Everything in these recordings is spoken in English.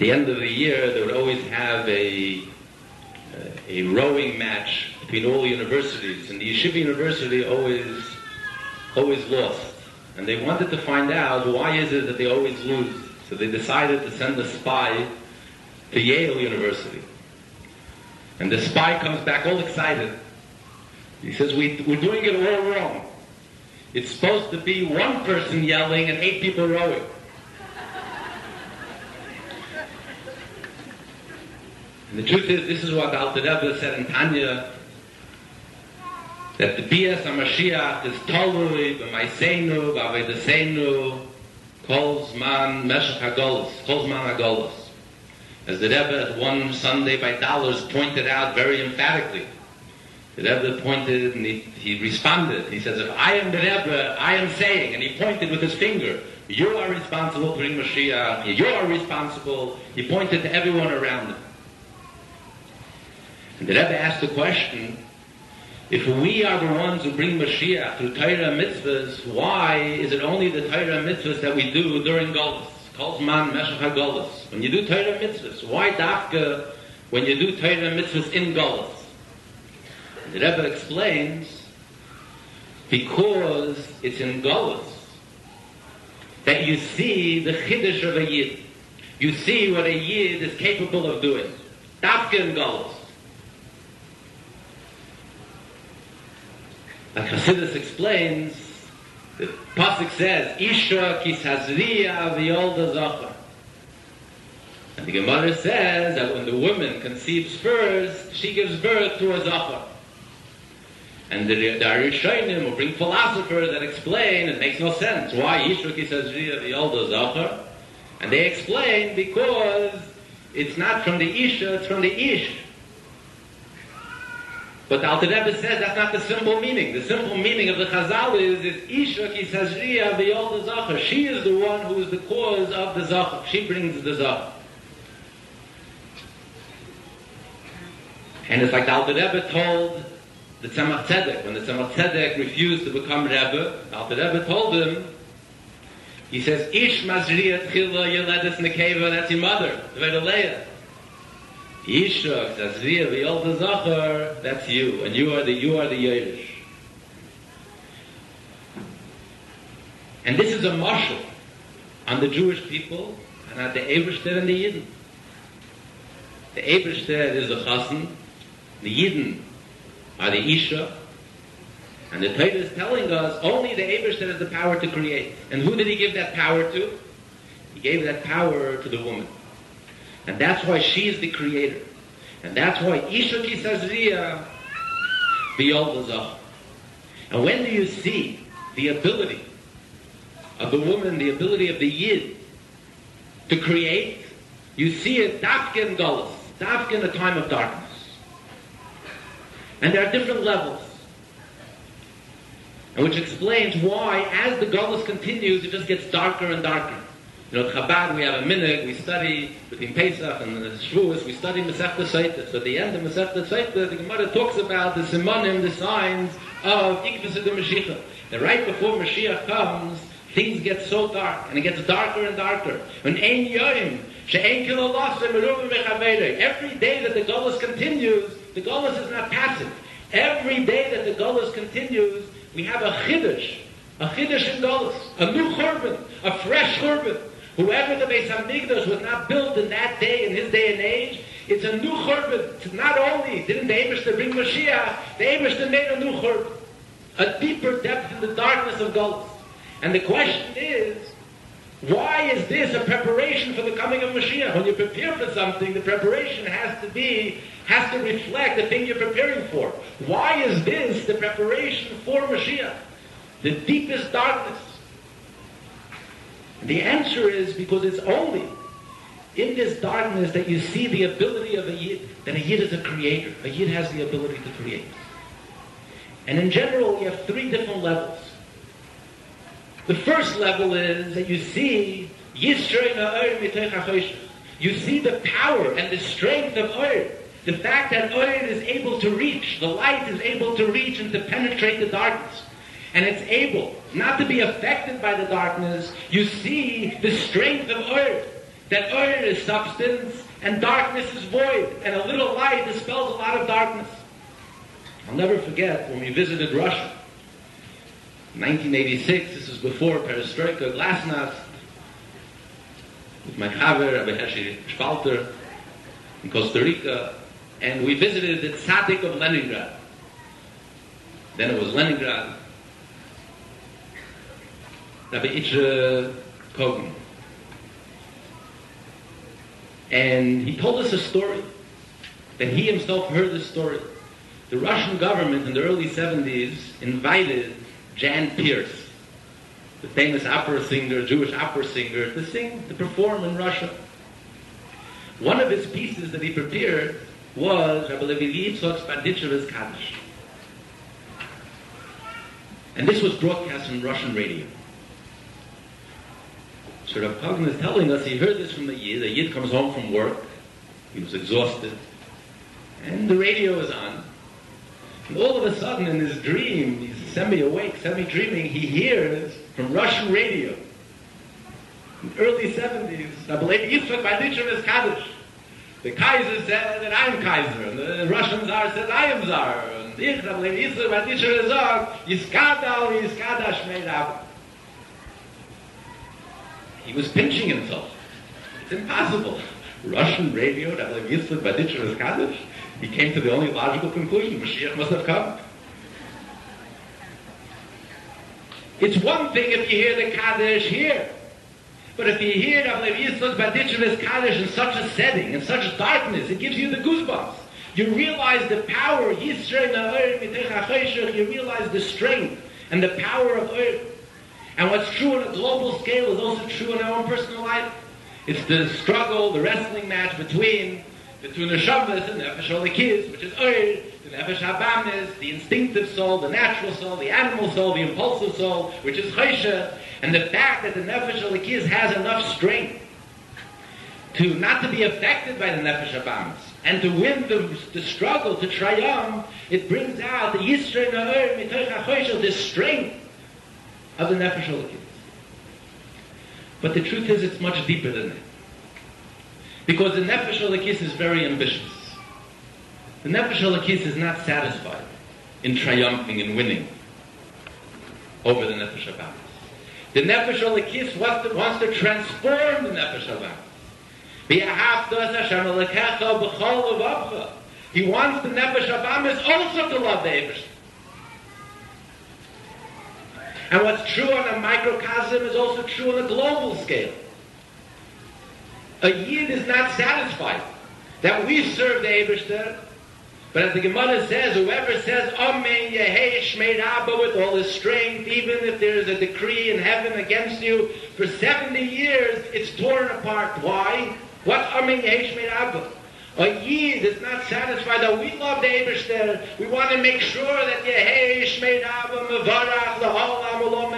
the end of the year, they would always have a, a rowing match between all universities. And the Yeshiva University always, always lost. And they wanted to find out why is it that they always lose. So they decided to send a spy to Yale University. And the spy comes back all excited. He says, we, we're doing it all wrong. It's supposed to be one person yelling and eight people rowing. And the truth is, this is what Alter Rebbe said in Tanya, that the Bias HaMashiach is Tolui, B'maiseinu, B'avedaseinu, Kol man Meshach HaGolos, Kol Zman HaGolos. As the Rebbe at one Sunday by Dollars pointed out very emphatically, the Rebbe pointed and he, he responded. He says, if I am the Rebbe, I am saying, and he pointed with his finger, you are responsible to bring Mashiach, you are responsible. He pointed to everyone around him. And the Rebbe asked the question, if we are the ones who bring Mashiach through Torah mitzvahs, why is it only the Torah mitzvahs that we do during Golis? Calls man Meshach HaGolis. When you do Torah mitzvahs, why dafka when you do Torah mitzvahs in Golis? The Rebbe explains, because it's in Golis that you see the Chiddush of a Yid. You see what a Yid is capable of doing. Dafka in Golis. Like Hasidus explains, the Pasuk says, Isha kisazriya v'yolda zachar. And the Gemara says that when the woman conceives first, she gives birth to a zachar. And the, Arishonim will bring philosophers that explain, it makes no sense, why Isha kisazriya v'yolda zachar. And they explain because it's not from the Isha, it's from the Ish. But the Alter Rebbe says that's not the simple meaning. The simple meaning of the Chazal is, is Isha ki sazriya b'yol the Zachar. She is the one who is the cause of the Zachar. She brings the Zachar. And it's like the Alter Rebbe told the Tzemach Tzedek, when the Tzemach Tzedek refused to become Rebbe, the Alter Rebbe told him, he says, Ish mazriya tchila yeledes nekeva, that's your mother, the Vedaleah. Yishrak, Zazriya, V'yol Zachar, that's you, and you are the, you are the Yerush. And this is a marshal on the Jewish people and on the Eberstead and the Yidden. The Eberstead is the Chassan, the Yidden are the Isha, and the Torah is telling us only the Eberstead has the power to create. And who did he give that power to? He gave that power to the woman. And that's why she is the creator. And that's why Isha ki sazriya biyol And when do you see the ability of the woman, the ability of the yid to create? You see it dafka in Golas, dafka in a time of darkness. And there are different levels. And which explains why, as the Golas continues, it just gets darker and darker. You know, Chabad, we have a minute, we study between Pesach and the Shavuos, we study Masechta Seitas. So at the end of Masechta Seitas, the Gemara talks about the simonim, the signs of Ikvus of the Mashiach. And right before Mashiach comes, things get so dark, and it gets darker and darker. When Ein Yoim, She'ein Kilolosim, Every day that the Golas continues, the Golas is not passive. Every day that the Golas continues, we have a Chiddush, a Chiddush in Golas, a new Churban, a fresh Churban. Whoever the Beis Hamikdash was not built in that day, in his day and age, it's a new churban. Not only didn't the Ebershter bring Mashiach, the Ebershter made a new churban. A deeper depth in the darkness of Golus. And the question is, why is this a preparation for the coming of Mashiach? When you prepare for something, the preparation has to be, has to reflect the thing you're preparing for. Why is this the preparation for Mashiach? The deepest darkness. The answer is because it's only in this darkness that you see the ability of a Yid, that a Yid is a creator. A Yid has the ability to create. And in general, you have three different levels. The first level is that you see you see the power and the strength of Oir. The fact that Oir is able to reach, the light is able to reach and to penetrate the darkness and it's able not to be affected by the darkness, you see the strength of earth. that oil is substance and darkness is void, and a little light dispels a lot of darkness. I'll never forget when we visited Russia. 1986, this is before Perestroika, Glasnost, with my Chaver, Rabbi Hershey Spalter, in Costa Rica, and we visited the Tzaddik of Leningrad. Then it was Leningrad. Rabbi Itzra Kogan. And he told us a story that he himself heard this story. The Russian government in the early 70s invited Jan Peerce, the famous opera singer, Jewish opera singer, to sing, to perform in Russia. One of his pieces that he prepared was Rabbi Levi Yitzchok's Bandicheva's Kaddish. And this was broadcast on Russian radio. So Rav Kogan is telling us he heard this from the Yid. The Yid comes home from work. He was exhausted. And the radio is on. And all of a sudden in his dream, he's semi-awake, semi-dreaming, he hears from Russian radio. In the early 70s, Rabbi Levi Yitzchak Bandicheva's Kaddish. The Kaiser said that I'm Kaiser, and the Russian Tsar said I am Tsar. And ich, Rabbi Levi Yitzchak Bandicheva sagt, Yiskada or Yiskada Shmei Rabbi. He was pinching himself. It's impossible. Russian radio. He came to the only logical conclusion, Mashiach must have come. It's one thing if you hear the Kaddish here. But if you hear Rabbi Levi Yitzchak Bandicheva's Kaddish in such a setting, in such darkness, it gives you the goosebumps. You realize the power, you realize the strength and the power of earth. And what's true on a global scale is also true in our own personal life. It's the struggle, the wrestling match between the Shabbos and the Nefesh Olikis, which is Oir, the Nefesh Habamis, the instinctive soul, the natural soul, the animal soul, the impulsive soul, which is Choshe, and the fact that the Nefesh Olikis has enough strength to not to be affected by the Nefesh Habamis, and to win the, the struggle, to triumph, it brings out the Yisrael Na'or, Mitoch the strength the Nefesh. But the truth is, it's much deeper than that. Because the Nefesh Elokis is very ambitious. The Nefesh Elokis is not satisfied in triumphing and winning over the Nefesh. The Nefesh Elokis wants to, wants to transform the Nefesh Abamis. He wants the Nefesh Abamis also to love the Eibush. And what's true on a microcosm is also true on a global scale. A Yid is not satisfied that we serve the Eberster, but as the Gemara says, whoever says, Amen, Yehei Shmei Abba, with all his strength, even if there is a decree in heaven against you, for 70 years, it's torn apart. Why? What Amen, Yehei Shmei Abba? A Yid is not satisfied that we love the Eberster. We want to make sure that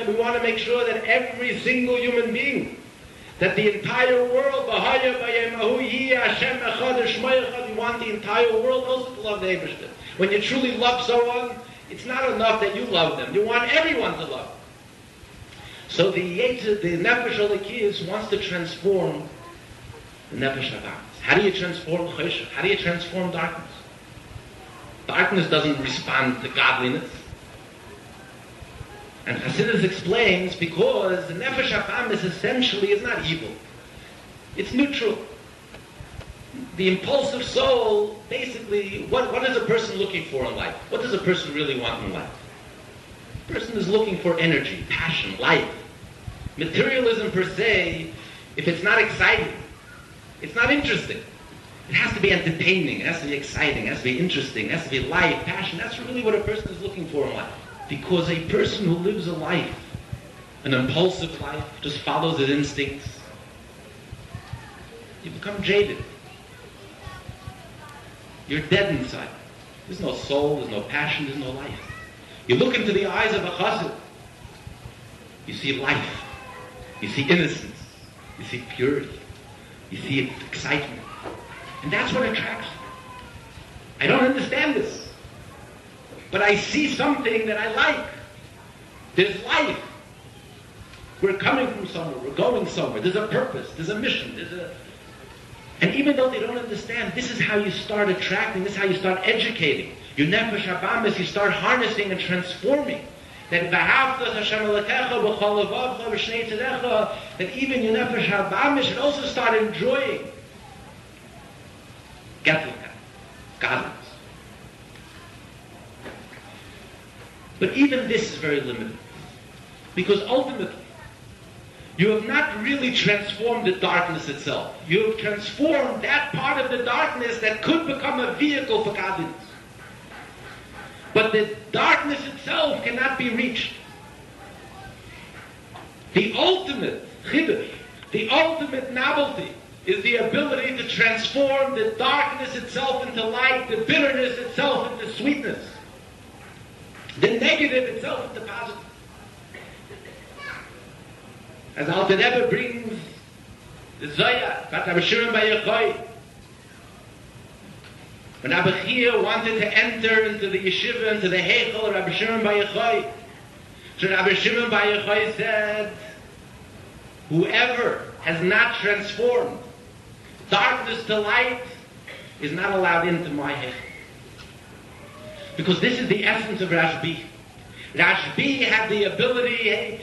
We want to make sure that every single human being that the entire world, you want the entire world also to love the Ebershter. When you truly love someone, it's not enough that you love them. You want everyone to love. So the the Nefesh Alikiyas wants to transform the Nefesh Abamis. How do you transform Choshev? How do you transform darkness? Darkness doesn't respond to godliness. And Hasidus explains because the Nefesh HaFamis essentially is not evil. It's neutral. The impulsive soul, basically, what, what is a person looking for in life? What does a person really want in life? A person is looking for energy, passion, life. Materialism per se, if it's not exciting, it's not interesting. It has to be entertaining, it has to be exciting, it has to be interesting, it has to be life, passion. That's really what a person is looking for in life. Because a person who lives a life, an impulsive life, just follows his instincts, you become jaded. You're dead inside. There's no soul, there's no passion, there's no life. You look into the eyes of a chassid, you see life, you see innocence, you see purity, you see it, excitement. And that's what attracts you. I don't understand this but I see something that I like. There's life. We're coming from somewhere. We're going somewhere. There's a purpose. There's a mission. There's a... And even though they don't understand, this is how you start attracting. This is how you start educating. You nefesh habamis, you start harnessing and transforming. That v'havta Hashem alekecha b'chol levavcha v'shnei tzedecha, that even your nefesh habamis should also start enjoying Getzelka, godliness. But even this is very limited. Because ultimately, you have not really transformed the darkness itself. You have transformed that part of the darkness that could become a vehicle for godliness. But the darkness itself cannot be reached. The ultimate chiddush, the ultimate novelty, is the ability to transform the darkness itself into light, the bitterness itself into sweetness, the negative itself into positive. As Rebbe brings the Zoya, Shimon Bar Yochai, when Chia wanted to enter into the yeshiva, into the Heichel Rabbi Shimon Bar Yochai, so Rabbi Shimon Bar Yochai said, whoever has not transformed darkness to light is not allowed into my Heichel. Because this is the essence of Rashbi. Rashbi had the ability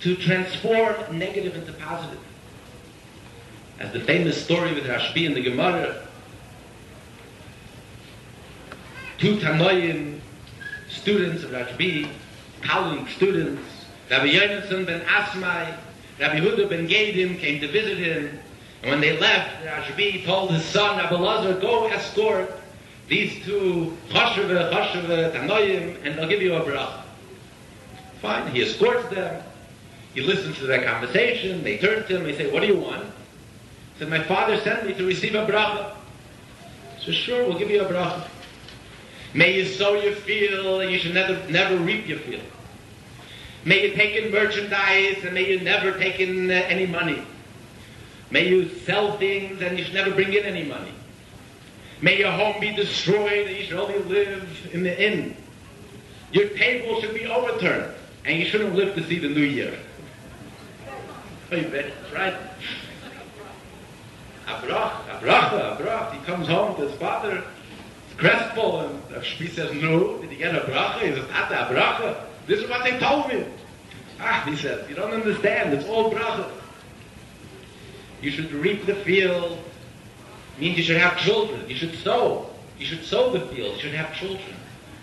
to transform negative into positive. As the famous story with Rashbi in the Gemara, two Tanoim students of Rashbi, colleague students, Rabbi Yonason ben Asmai, Rabbi Huda ben Gadim came to visit him, and when they left, Rashbi told his son, Rabbi Lazar, go escort these two Chosheva, Chosheva, Tanoim, and they'll give you a bracha. Fine, he escorts them, he listens to their conversation, they turn to him, they say, what do you want? He said, my father sent me to receive a bracha. Said, sure, we'll give you a bracha. May you sow your field and you should never, never reap your field. May you take in merchandise and may you never take in uh, any money. May you sell things and you should never bring in any money. May your home be destroyed and you should only live in the inn. Your table should be overturned and you shouldn't live to see the new year. you bet, right? Abrach, Abrach, Abrach. He comes home to his father, crestfallen. She says, no. Did he get a bracha? He says, not a bracha. This is what they told me. Ah, he says, you don't understand. It's all bracha. You should reap the field. means you should have children. You should sow. You should sow the field. You should have children.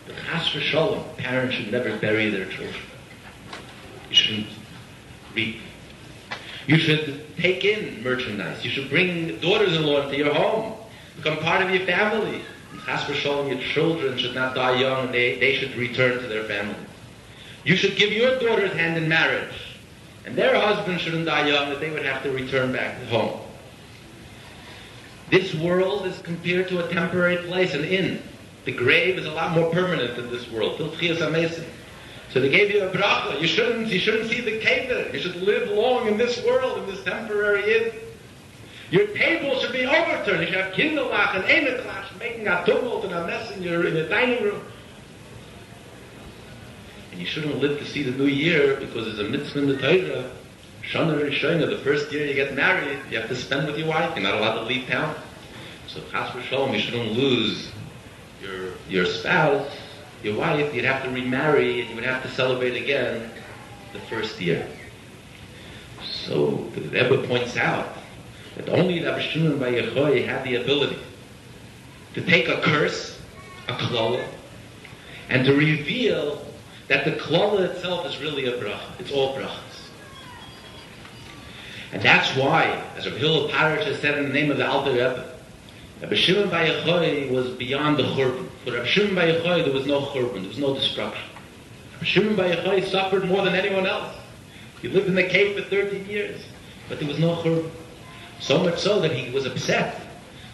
But chas for shalom, parents should never bury their children. You shouldn't reap you should take in merchandise. You should bring daughters-in-law into your home. Become part of your family. V'sholem, your children should not die young. They, they should return to their family. You should give your daughter's hand in marriage. And their husband shouldn't die young, that they would have to return back home. This world is compared to a temporary place, an inn. The grave is a lot more permanent than this world. So they gave you a bracha. You shouldn't, you shouldn't see the keder. You should live long in this world, in this temporary inn. Your table should be overturned. You should have kinderlach and eneklach making a tumult and a mess in your, in the dining room. And you shouldn't live to see the new year because there's a mitzvah in the Torah. Shana Rishona, the first year you get married, you have to spend with your wife. You're not allowed to leave town. So chas v'sholom, you shouldn't lose your, your spouse your wife, you'd have to remarry and you would have to celebrate again the first year. So the Rebbe points out that only Rabbi Shimon Bar Yochai had the ability to take a curse, a klala, and to reveal that the klala itself is really a bracha. It's all brachas. And that's why, as Rabbi Hillel Parish has said in the name of the Alter Rebbe, Rabbi Shimon Bar Yochai was beyond the churban. For Rabbi Shimon Bar Yochai, there was no churban, there was no destruction. Rabbi Shimon Bar Yochai suffered more than anyone else. He lived in the cave for 13 years, but there was no churban. So much so that he was upset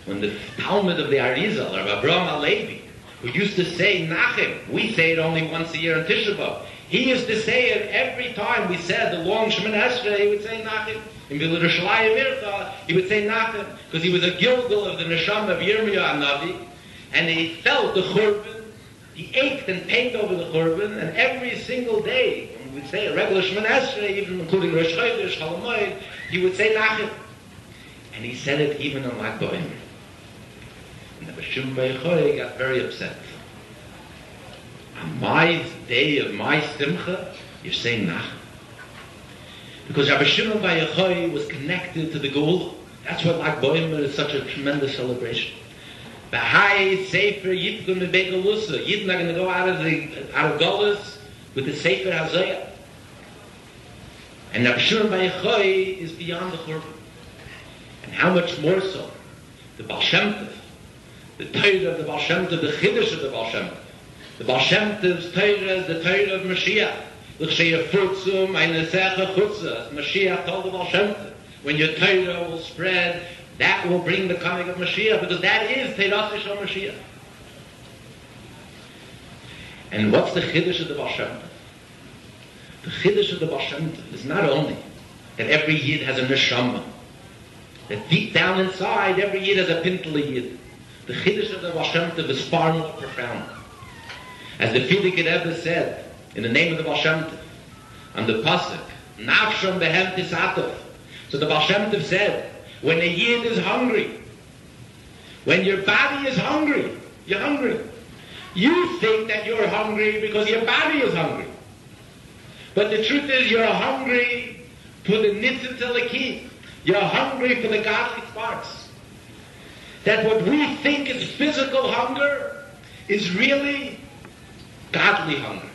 when the Talmud of the Arizal, Rabbi Abraham Alevi, who used to say Nachem, we say it only once a year on Tisha B'Av, he used to say it every time we said the long Shemin Esrei, he would say Nachem. In the Yerushalayim Mircha, he would say Nachem, because he was a Gilgal of the Neshama of Yirmiyah Navi, and he felt the Churban, he ached and pained over the Churban, and every single day, he would say a regular Shemon Esrei, even including Rosh Chodesh, Halamoid, he would say Nachit. And he said it even on Lag Boim. And the Bashim Beichoy got very upset. On my day of my Simcha, you're saying Nachit. Because Rabbi Shimon Bar Yochai was connected to the Geula. That's what Lag Boimer is such a tremendous celebration. High Sefer Yitgun Mebegalusa. Yidden are going to go out of the out of Golas with the Sefer Hazoyah. And Rabbi Shimon Bar Yochai is beyond the Churban. And how much more so? The Baal Shem Tov, the Torah of the Baal Shem Tov, the Chiddush of the Baal Shem Tov. The Baal Shem Tov's Torah is the Torah of Mashiach. L'chshei futzum eine seche chutza. Mashiach told the Baal Shem Tov. When your Torah will spread, that will bring the coming of Mashiach, because that is Teirat Yishon Mashiach. And what's the Chiddush of the Baal Shem Tov? The Chiddush of the Baal Shem Tov is not only that every Yid has a Neshama, that deep down inside, every Yid has a Pintele Yid. The Chiddush of the Baal Shem Tov is far more profound. As the Fidik Rebbe said, in the name of the Baal Shem Tov, on the Pasuk, Nafsham behem tisatov. So the Baal Shem Tov said, when a Yid is hungry, when your body is hungry, you're hungry. You think that you're hungry because your body is hungry. But the truth is you're hungry for the nitzit telekid. You're hungry for the godly parts. That what we think is physical hunger is really godly hunger.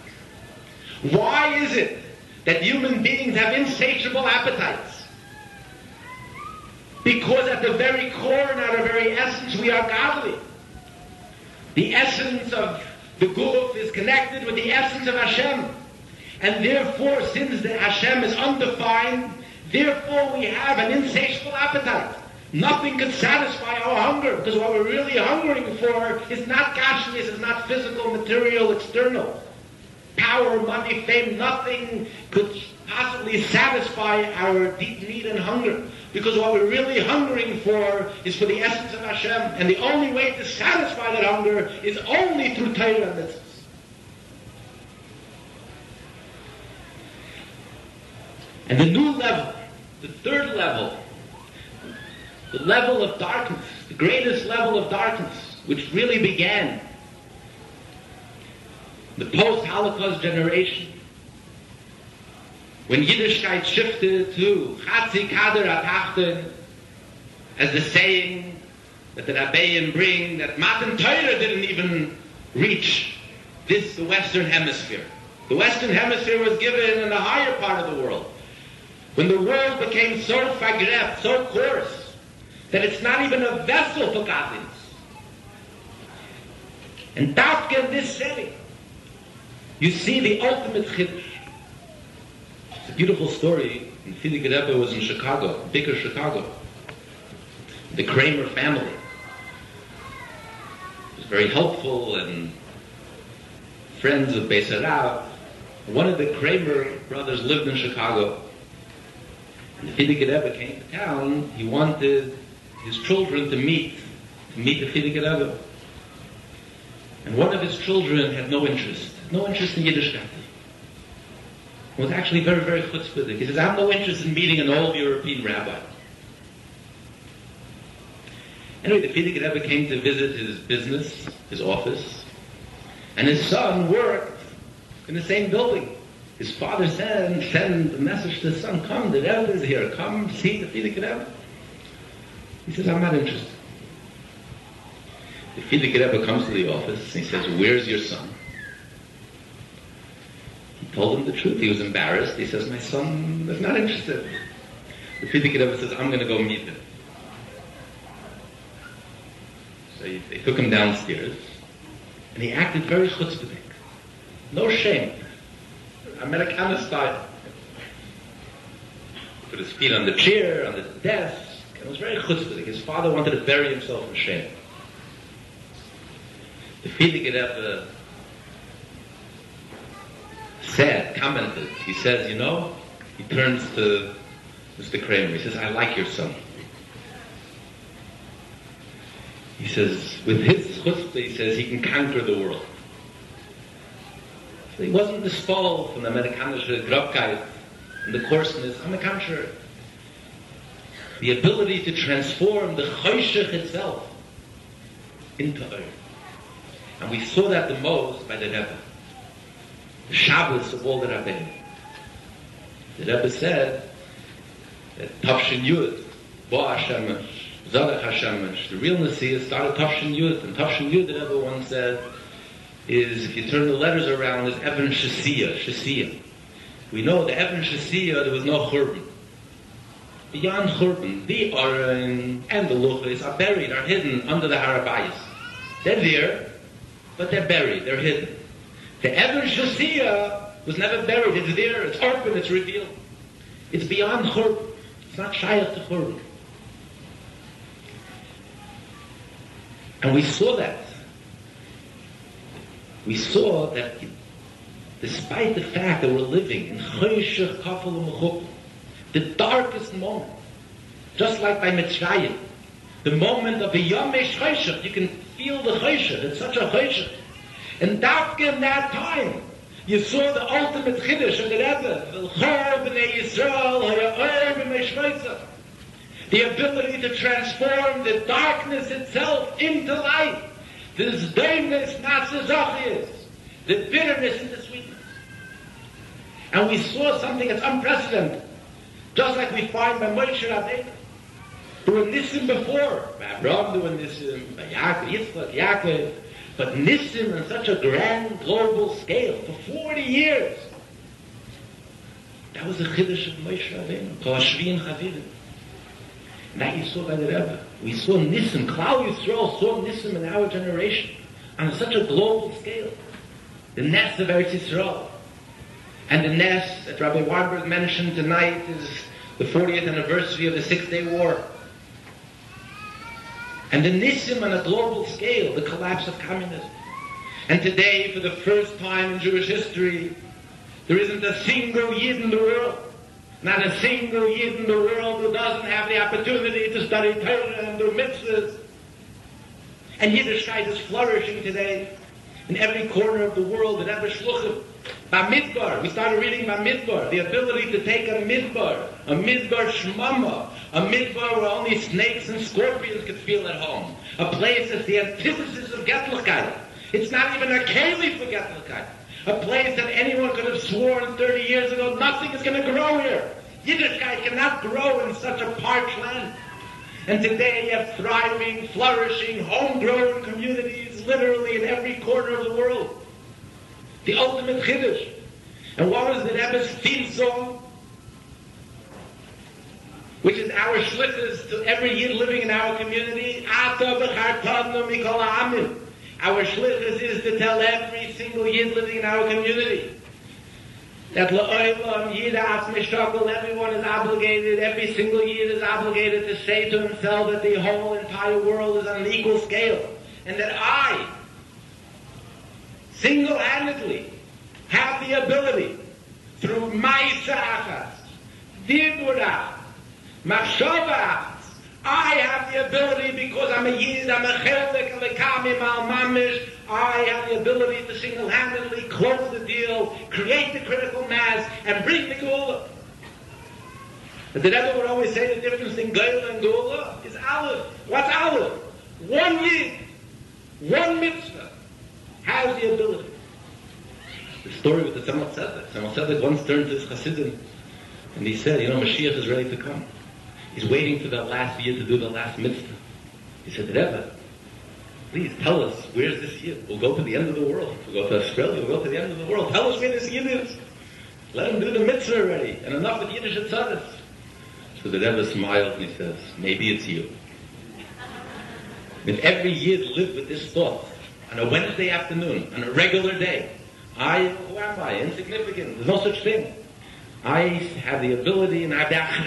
Why is it that human beings have insatiable appetites? Because at the very core and at our very essence, we are godly. The essence of the Guf is connected with the essence of Hashem. And therefore, since the Hashem is undefined, therefore we have an insatiable appetite. Nothing can satisfy our hunger, because what we're really hungering for is not gashmias, is not physical, material, external. Power, money, fame, nothing could possibly satisfy our deep need and hunger. Because what we're really hungering for is for the essence of Hashem. And the only way to satisfy that hunger is only through Torah and mitzvahs. And the new level, the third level, the level of darkness, the greatest level of darkness, which really began the post-Holocaust generation, when Yiddishkeit shifted to Chatzi Kader Atachten, as the saying that the Rabbeim bring, that Matan Torah didn't even reach this, the Western Hemisphere. The Western Hemisphere was given in the higher part of the world. When the world became so fagref, so coarse, that it's not even a vessel for godliness. And Dafka in this setting, you see the ultimate chiddush. It's a beautiful story. And Rebbe was in Chicago, bigger Chicago. The Kramer family was very helpful and friends of Beis. One of the Kramer brothers lived in Chicago. And the Rebbe came to town. He wanted his children to meet, to meet the Fidik And one of his children had no interest, no interest in Yiddishkeit. Was actually very, very chutzpahdik. He says, I have no interest in meeting an old European rabbi. Anyway, the Rebbe came to visit his business, his office, and his son worked in the same building. His father sent, sent a message to his son, come, the Rebbe is here, come see the Fidik Rebbe. He says, I'm not interested. The Fidik Rebbe comes to the office and he says, where's your son? He told him the truth. He was embarrassed. He says, my son is not interested. The Fidik Rebbe says, I'm going to go meet him. So he, they took him downstairs and he acted very chutzpahdik. No shame. Americana style. Put his feet on the chair, on the desk. It was very chutzpahdik. His father wanted to bury himself in shame. The Fidik Rebbe uh, said, commented, he says, you know, he turns to Mr. Kramer, he says, I like your son. He says, with his chutzpah, he says, he can conquer the world. He wasn't dispelled from the Amerikanische Grobkeit and the coarseness. On the contrary, the ability to transform the Choshech itself into Eir. And we saw that the most by the Rebbe. The Shabbos of all the Rabbeinu. The Rebbe said that Tavshin Yud, Bo Hashemesh, Zadach Hashemesh, the real Messiah started Tavshin Yud, and Tavshin Yud, the Rebbe once said, is, if you turn the letters around, is Evan Shasiya, Shasiya. We know the Evan Shasiya, there was no Churban. Beyond Churban, the Aron and the Luchas are buried, are hidden under the Harabayas. They're there, but they're buried, they're hidden. The Evan Shasiya was never buried, it's there, it's open, it's revealed. It's beyond Churban. It's not Shayach to Churban. And we saw that. We saw that despite the fact that we're living in Choshech Kafel Mechuk, the darkest moment, just like by Mitzrayim, the moment of a Yom Choshech, you can feel the Choshech, it's such a Choshech. And Dafka in that time, you saw the ultimate Chiddush of the Rebbe, V'lchor b'nei Yisrael, ha'ya'or b'nei Shveitzah. The ability to transform the darkness itself into light. This darkness, not the the bitterness into sweetness. And we saw something that's unprecedented. Just like we find by Moshe Rabbeinu. There were Nissim before. By Abraham there were Nissim, by Yaakov, Yitzchak, Yaakov. But Nissim on such a grand global scale for 40 years. That was the Chiddush of Moshe Rabbeinu. Kol Hashvi and Chavidim. That you saw by the Rebbe. We saw Nissim, Klal Yisrael saw Nissim in our generation on such a global scale. The Ness of Eretz Yisrael. And the Ness that Rabbi Weinberg mentioned tonight is the 40th anniversary of the Six Day War. And the Nissim on a global scale, the collapse of communism. And today, for the first time in Jewish history, there isn't a single Yid in the world not a single Yid in the world who doesn't have the opportunity to study Torah and do mitzvahs. And Yiddishkeit is flourishing today in every corner of the world, in every shluchim. Bamidbar, we started reading Bamidbar, the ability to take a midbar, a midbar shmama, a midbar where only snakes and scorpions could feel at home. A place that's the antithesis of Getlichkeit. It's not even a keli for Getlichkeit. A place that anyone could have sworn 30 years ago, nothing is going to grow here. Yiddishkeit cannot grow in such a parched land. And today you have thriving, flourishing, homegrown communities literally in every corner of the world. The ultimate Chiddush. And what was the Rebbe's theme song? Which is our shlichus to every Yid living in our community. Ata b'chartadnu mikol ha'amim. Our shlichus is to tell every single yid living in our community that la'olam yidas mishakal, everyone is obligated, every single yid is obligated to say to himself that the whole entire world is on an equal scale, and that I, single-handedly, have the ability through my sa'achas, dibura, machshava I have the ability because I'm a Yid, I'm a Chelik, I'm a I have the ability to single-handedly close the deal, create the critical mass, and bring the Gula. The Rebbe would always say the difference in Geula and Gula is Aleph. What's Aleph? One Yid, one mitzvah, has the ability. The story with the Tzemach Tzedek. Tzemach Tzedek once turned to his Chassidim, and he said, you know, Mashiach is ready to come. He's waiting for that last year to do the last mitzvah. He said, Rebbe, please tell us, where's this year? We'll go to the end of the world. We'll go to Australia, we'll go to the end of the world. Tell us where this year is. Let him do the mitzvah already. And enough with Yiddish and Tzadis. So the Rebbe smiles and he says, maybe it's you. If every year live with this thought, on a Wednesday afternoon, on a regular day, I, who am I? Insignificant. There's no such thing. I have the ability and I have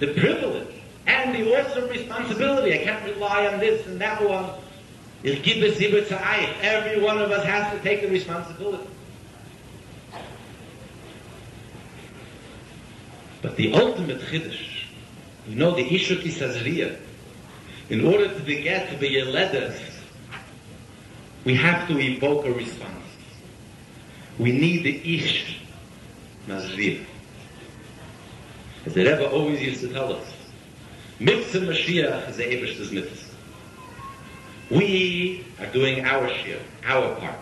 the the privilege and the awesome responsibility. I can't rely on this and that one. Is give us Every one of us has to take the responsibility. But the ultimate chiddush, you know, the Ishuk Isazriya, in order to get to be a letter, we have to evoke a response. We need the Ish Mazriya. As the Rebbe always used to tell us, Mitzvah Mashiach is the Ebersh's mitzvah. We are doing our share, our part.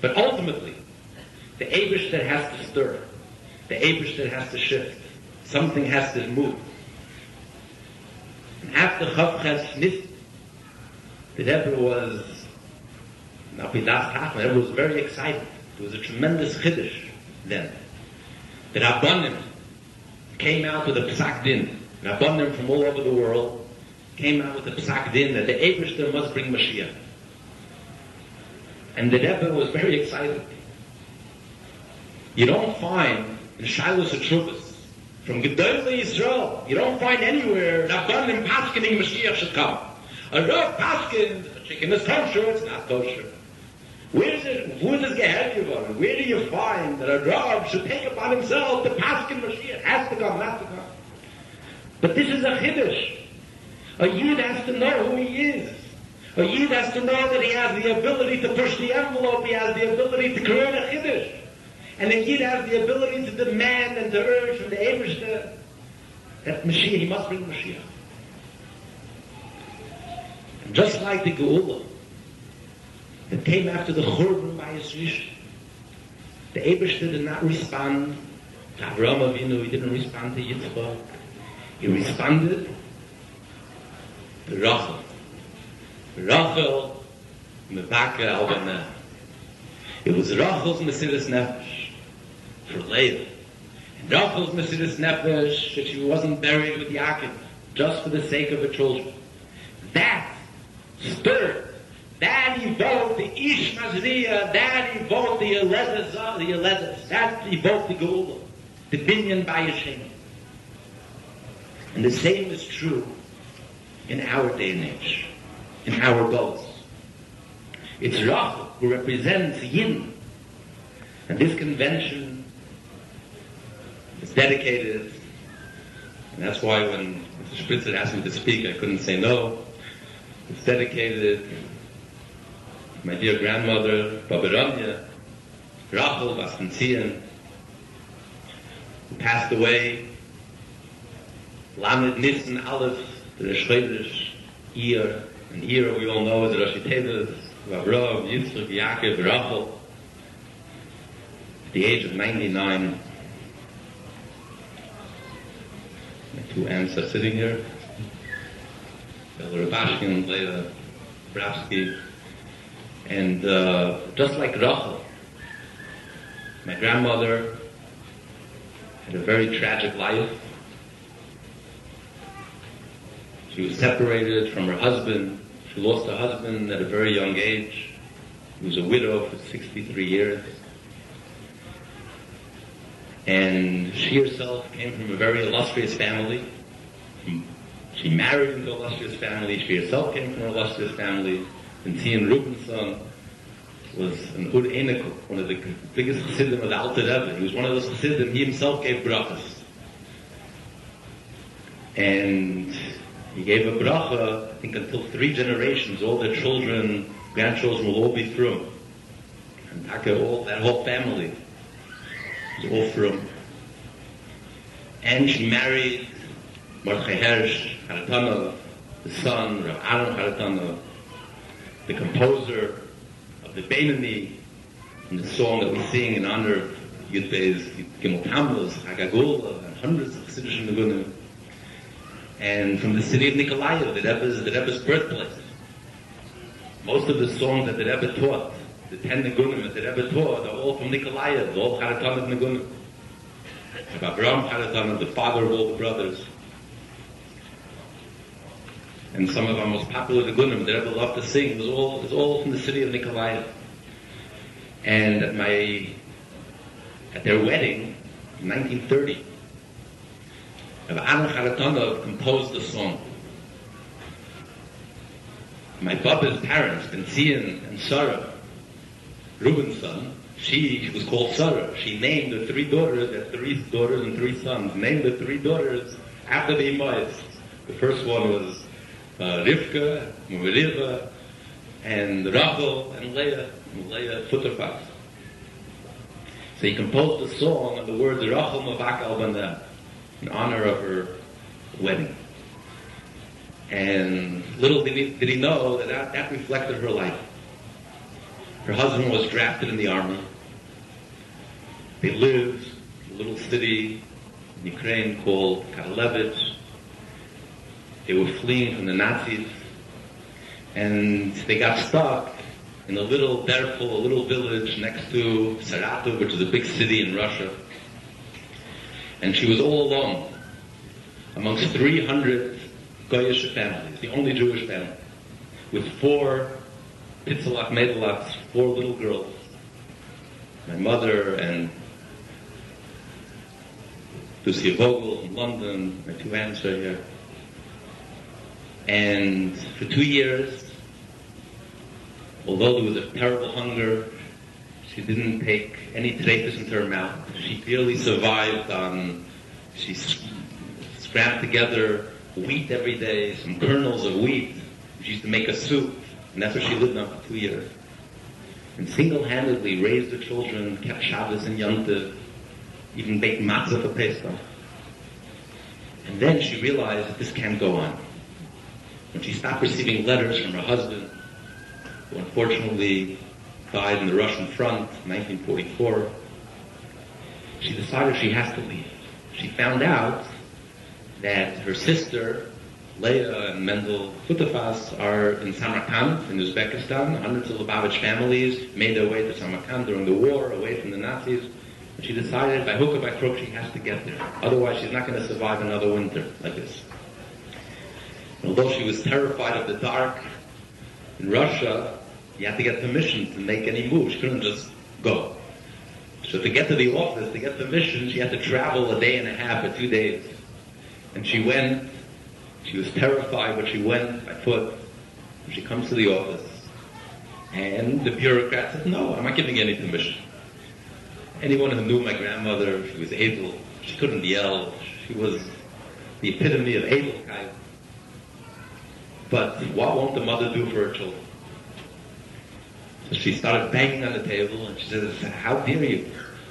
But ultimately, the Abish that has to stir, the Abish that has to shift, something has to move. And after Chavches Nist, the Rebbe was, Napidas Tachman, the Rebbe was very excited. It was a tremendous chiddush then. The Rabbanim came out with a Psak Din. Rabbanim from all over the world came out with a Psak Din that the Ebershter must bring Mashiach. And the Rebbe was very excited. You don't find in Shiloh's Atrubas, from Gedolei Yisrael, you don't find anywhere Rabbanim Paskening Mashiach should come. A Rav Paskin, a chicken is kosher, it's not kosher. Where is it, who is Gehet Yevon? Where do you find that a Rav should take upon himself the Paskin Mashiach? Has to come, has to come. But this is a Chiddush. A Yid has to know who he is. A Yid has to know that he has the ability to push the envelope, he has the ability to create a Chiddush. And a Yid has the ability to demand and to urge from the Ebershter that Mashiach, he must bring Mashiach. And just like the Geula that came after the Churban by Yisrish, the Ebershter did not respond to Avraham Avinu, he didn't respond to Yitzchak, he responded to Rachel. Rachel, Mebaka Albanah. It was Rachel's Mesiris Nefesh for Leah. And Rachel's Mesiris Nefesh that she wasn't buried with Yaakov just for the sake of her children. That stirred, that evoked the Ish Mazriya, that evoked the Elezes, the Elezes, that evoked the Geula, the Binyan by Hashem. And the same is true in our day and age, in our goals. It's Rachel who represents Yin. And this convention is dedicated, and that's why when Mr. Spritzer asked me to speak, I couldn't say no. It's dedicated to my dear grandmother, Babaranya, Rachel Vastenzian, who passed away Lamed Nissen Aleph, the Chodesh, Iyar, and Iyar we all know is Rosh Tevis, Avraham, Yitzchak, Yaakov, Rachel. At the age of 99, my two aunts are sitting here, Rabashkin Leila Bravsky, and uh, just like Rachel, my grandmother had a very tragic life. She was separated from her husband. She lost her husband at a very young age. She was a widow for 63 years. And she herself came from a very illustrious family. She married into an illustrious family. She herself came from an illustrious family. And Tian Rubenson was an Ur one of the biggest chassidim of the Alter Rebbe. He was one of those chassidim. He himself gave brachas. And he gave a bracha, I think until three generations, all their children, grandchildren will all be through. And Taka, all, that whole family was all through. And she married Mordechai Hersh Haratana, the son, Rav Aaron Haratana, the composer of the Beinani, and the song that we sing in honor of Yud Beis Gimel Tammuz, Hagagula, and hundreds of Chassidish Nagunim and from the city of Nikolaev, the Rebbe's, the Rebbe's birthplace. Most of the songs that the Rebbe taught, the ten Nagunim that the Rebbe taught, are all from Nikolaev, all Charatanet Nagunim. Abraham Charatanet, the father of all the brothers. And some of our most popular Nagunim, the Rebbe loved to sing, was all, was all from the city of Nikolaev. And at my, at their wedding, in 1930, Rav Aaron Charatonov composed the song. My Baba's parents, Benzion and Sarah, Reuben's son, she was called Sarah. She named the three daughters, three daughters and three sons, named the three daughters after the Imayas. The first one was uh, Rivka, Muriva, and Rachel, and Leah, and Leah Futterfas. So he composed a song on the words Rachel Mavak al in honor of her wedding. And little did he, did he know that, that that reflected her life. Her husband was drafted in the army. They lived in a little city in Ukraine called Karlevich. They were fleeing from the Nazis. And they got stuck in a little Derful, a little village next to Saratov, which is a big city in Russia. And she was all alone amongst 300 Goyish families, the only Jewish family, with four Pitzalach Medalachs, four little girls. My mother and Lucia Vogel in London, my two aunts are here. And for two years, although there was a terrible hunger, she didn't take any trefus into her mouth. She barely survived on, she scrapped together wheat every day, some kernels of wheat. She used to make a soup, and that's what she lived on for two years. And single-handedly raised the children, kept Shabbos and Yom Tov, even baked matzah for Pesach. And then she realized that this can't go on. When she stopped receiving letters from her husband, who unfortunately died in the Russian front in 1944, she decided she has to leave. She found out that her sister, Leah and Mendel Futafas, are in Samarkand, in Uzbekistan. Hundreds of Lubavitch families made their way to Samarkand during the war, away from the Nazis. And she decided, by hook or by crook, she has to get there. Otherwise, she's not going to survive another winter like this. And although she was terrified of the dark in Russia, you had to get permission to make any move. She couldn't just go. So to get to the office, to get permission, she had to travel a day and a half or two days. And she went, she was terrified, but she went by foot. She comes to the office. And the bureaucrat said, no, I'm not giving any permission. Anyone who knew my grandmother, she was able, she couldn't yell, she was the epitome of Edelkeit. But what won't the mother do for her children? So she started banging on the table and she said, how dare you?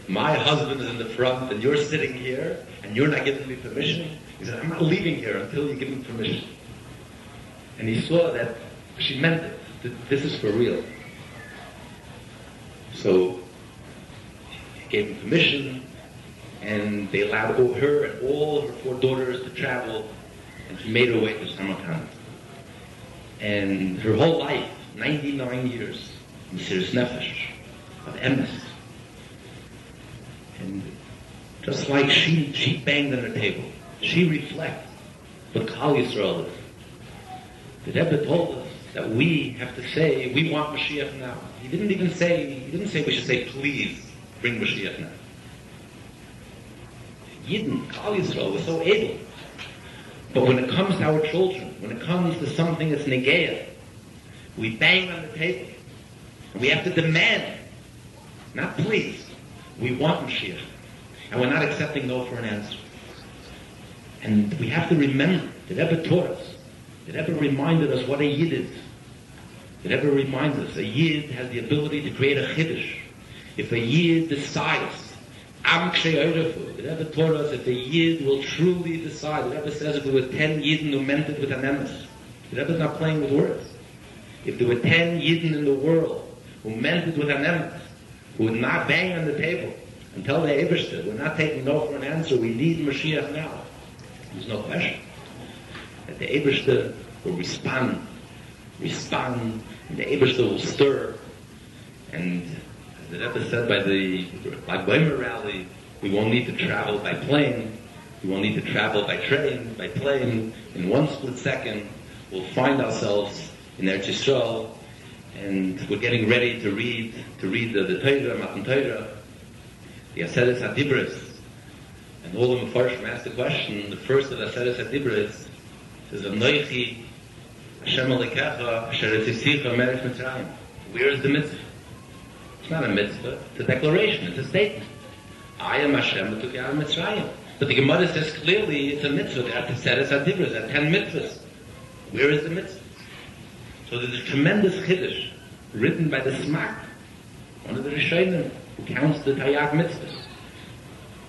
My husband is in the front and you're sitting here and you're not giving me permission. He said, I'm not leaving here until you give me permission. And he saw that she meant it. That this is for real. So he gave him permission and they allowed her and all her four daughters to travel and she made her way to Samarkand. And her whole life, 99 years, Mesiris Nefesh, of emes. And just like she, she banged on the table, she reflects what Klal Yisrael is. The Rebbe told us that we have to say, we want Mashiach now. He didn't even say, he didn't say we should say, please, bring Mashiach now. Yidden, Klal Yisrael, was so able. But when it comes to our children, when it comes to something that's negaya, we bang on the table. We have to demand, not please. We want Mashiach. And we're not accepting no for an answer. And we have to remember that Rebbe taught us, that Rebbe reminded us what a Yid is. That Rebbe reminds us a Yid has the ability to create a Chiddush. If a Yid decides, Am Ksheyorefu, the Rebbe taught us if a Yid will truly decide, the Rebbe says if there were ten Yidden who meant it with an emes, the Rebbe's not playing with words. If there were ten Yidden in the world who it with an emes, who would not bang on the table and tell the Eberster, we're not taking no for an answer, we need Mashiach now. There's no question. That the Eberster will respond, respond, and the Eberster will stir. And as the Rebbe said by the Baimer rally, we won't need to travel by plane, we won't need to travel by train, by plane. In one split second, we'll find ourselves in Eretz Yisrael, and we're getting ready to read to read the, Torah, Matan Torah, the Aseres Hadibris, and all the Mepharshim asked the question, the first of the Aseres Hadibris says, Anoichi Hashem Alikecha Asher Etzisicha Meretz Mitzrayim. Where is the mitzvah? It's not a mitzvah, it's a declaration, it's a statement. I am Hashem took you of Mitzrayim. But the Gemara says clearly it's a mitzvah. There are Aseres Hadibris, there are ten mitzvahs. Where is the mitzvah? So there's a tremendous chiddush written by the Smak, one of the Rishonim, who counts the Tayyag mitzvahs.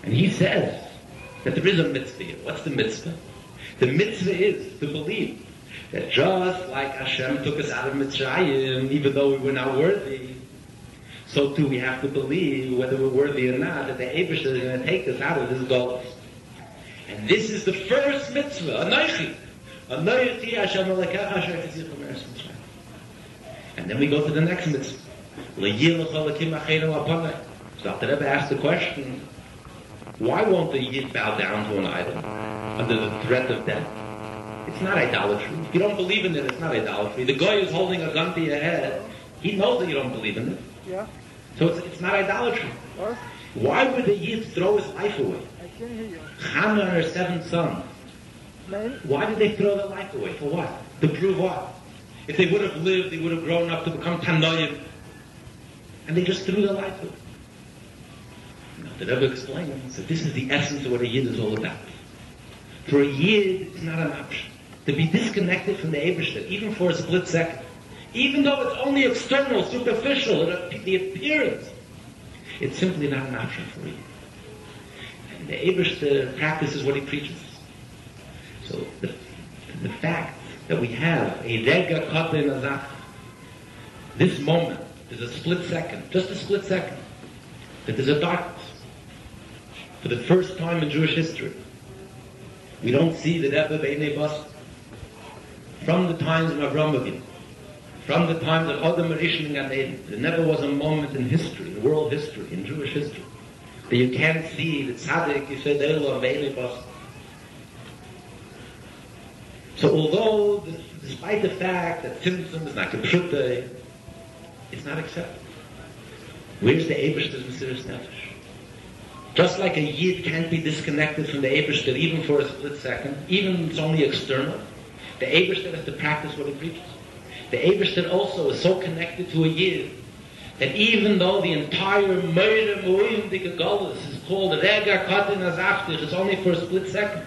And he says that there is a mitzvah here. What's the mitzvah? The mitzvah is to believe that just like Hashem took us out of Mitzrayim, even though we were not worthy, so too we have to believe, whether we're worthy or not, that the Abish is going to take us out of this gulf. And this is the first mitzvah. Anoichi Hashem Alekecha Asher Tzich Omeres Mitzrayim. And then we go to the next mitzvah. So after Rebbe asked the question, why won't the Yid bow down to an idol under the threat of death? It's not idolatry. If you don't believe in it, it's not idolatry. The guy who's holding a gun to your head. He knows that you don't believe in it. Yeah. So it's, it's not idolatry. Why would the Yid throw his life away? I can't hear you. Hannah and her seven sons. Why did they throw their life away? For what? To prove what? If they would have lived, they would have grown up to become Tanoim. And they just threw their life away. Now, the Rebbe explains that this is the essence of what a Yid is all about. For a Yid, it's not an option. To be disconnected from the Ebershter, even for a split second. Even though it's only external, superficial, the appearance, it's simply not an option for Yid. And the Ebershter practices what he preaches. So the, the fact that we have a rega kata in this moment is a split second, just a split second, that there's a darkness. For the first time in Jewish history, we don't see the Rebbe Beinei Bas from the times of Avinu, from the times of Adam Rishon and Gan Eden. There never was a moment in history, in world history, in Jewish history, that you can't see the tzaddik, you Beinei Bas. So although, the- despite the fact that Tzimtzum is not Kipshutay, it's not accepted. Where's the Ebershter's Mesiris Nefesh? Just like a Yid can't be disconnected from the Ebershter even for a split second, even if it's only external, the Ebershter has to practice what it preaches. The Ebershter also is so connected to a Yid that even though the entire Meire Moim Dikagolus is called Rega Katin Azaftich, it's only for a split second.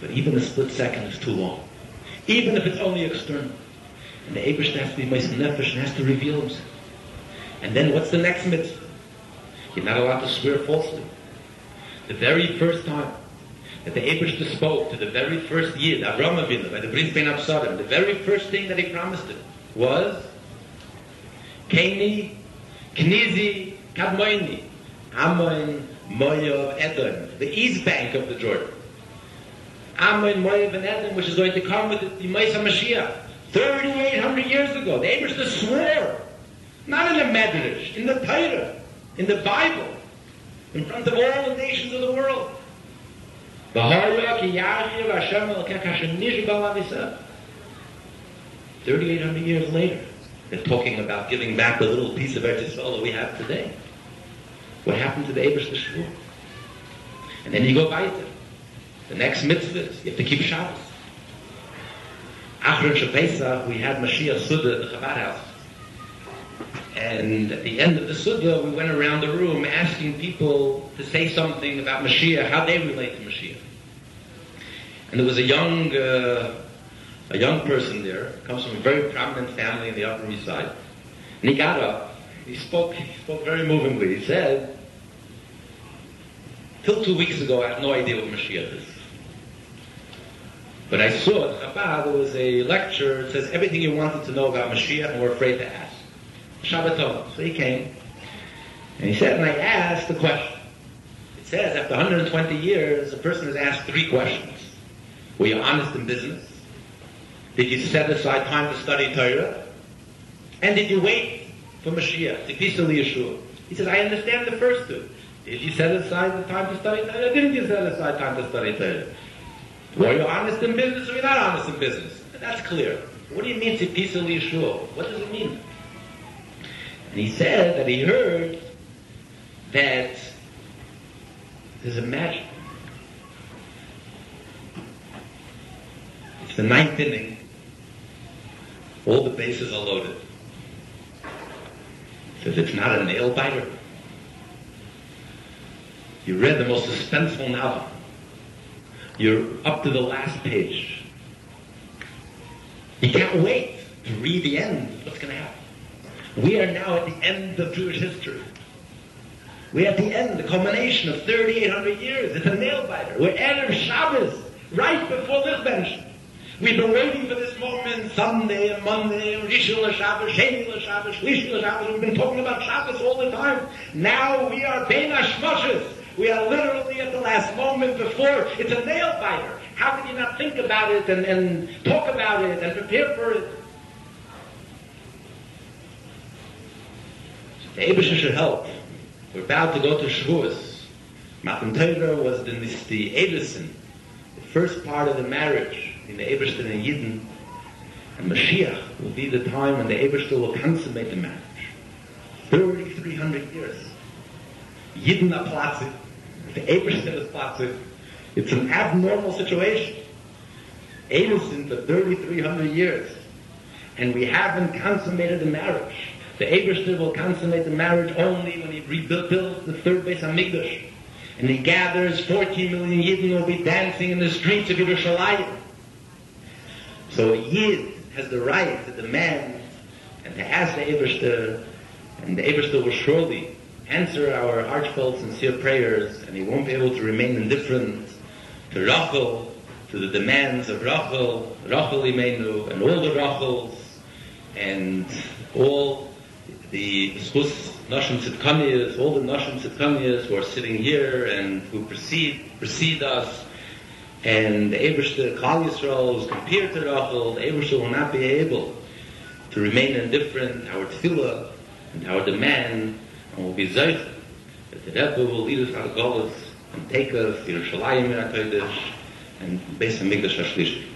But even a split second is too long. Even if it's only external. And the Ebershter has to be Meis Nefesh and has to reveal himself. And then what's the next mitzvah? You're not allowed to swear falsely. The very first time that the Ebershter spoke to the very first Yid, Avram Avinu, by the Brit Ben Absadim, the very first thing that he promised him was Keni, Knizi, Kadmoini, Ammon, Moav, Edom, the east bank of the Jordan. Ammon, Moav, and Edom, which is going to come with the, Mesa Mashiach. 3,800 years ago, the Ebershter swore, not in the Medrash, in the Torah, in the Bible, in front of all the nations of the world. Avisah. 3,800 years later, they're talking about giving back the little piece of Eretz that we have today. What happened to the Ebershter Shvur? And then you go weiter. The next mitzvah is you have to keep Shabbos. After Pesach, we had Mashiach Suda at the Chabad house. And at the end of the Suda, we went around the room asking people to say something about Mashiach, how they relate to Mashiach. And there was a young, uh, a young person there, comes from a very prominent family in the Upper East Side. And he got up, he spoke, he spoke very movingly. He said, till two weeks ago, I had no idea what Mashiach is. But I saw at Chabad, there was a lecture, it says everything you wanted to know about Mashiach and were afraid to ask. Shabbaton. So he came. And he said, and I asked the question. It says, after 120 years, a person is asked three questions. Were you honest in business? Did you set aside time to study Torah? And did you wait for Mashiach, to peacefully Yeshua? He says, I understand the first two. Did you set aside the time to study Torah? Didn't you set aside time to study Torah? Were you honest in business or were you not honest in business? That's clear. What do you mean to peacefully Yeshua? What does it mean? And he said that he heard that there's a magic. It's the ninth inning. All the bases are loaded. Says it's not a nail biter. You read the most suspenseful novel. You're up to the last page. You can't wait to read the end. What's going to happen? We are now at the end of Jewish history. We're at the end, the culmination of 3,800 years. It's a nail biter. We're Erev Shabbos, right before Lichbenstein. We've been waiting for this moment Sunday and Monday Rishon Shabbos, Sheni Shabbos, Shlishi Shabbos. We've been talking about Shabbos all the time. Now we are Bein Hashmoshes. We are literally at the last moment before. It's a nail biter. How can you not think about it and, and talk about it and prepare for it? The Abisha should help. We're about to go to Shavuos. Matan Torah was the, the Edison, the first part of the marriage in the Eberstein and Yidden. And Mashiach will be the time when the Eberstein will consummate the marriage. 3,300 years. Yidden platzig. The Eberster is platzig. It's an abnormal situation. Eberster for 3,300 years. And we haven't consummated the marriage. The Eberster will consummate the marriage only when he rebuilds the third Beis HaMikdash. And he gathers 14 million Yidden will be dancing in the streets of Yerushalayim. So a Yid has the right to demand and to ask the Eberster, and the Eberster will surely answer our heartfelt, sincere prayers, and he won't be able to remain indifferent to Rachel, to the demands of Rachel, Rachel Imenu, and all the Rachels, and all the Schus Noshim Tzidkaniyas, all the Noshim Tzidkaniyas who are sitting here and who precede, precede us, and the Ebershter Klal Yisrael is compared to Rachel, the Ebershter will not be able to remain indifferent, our tefillah and our demand, be zeich, that the Rebbe will us out of Golis and take us to Yerushalayim and Kodesh Beis HaMikdash HaShlishi.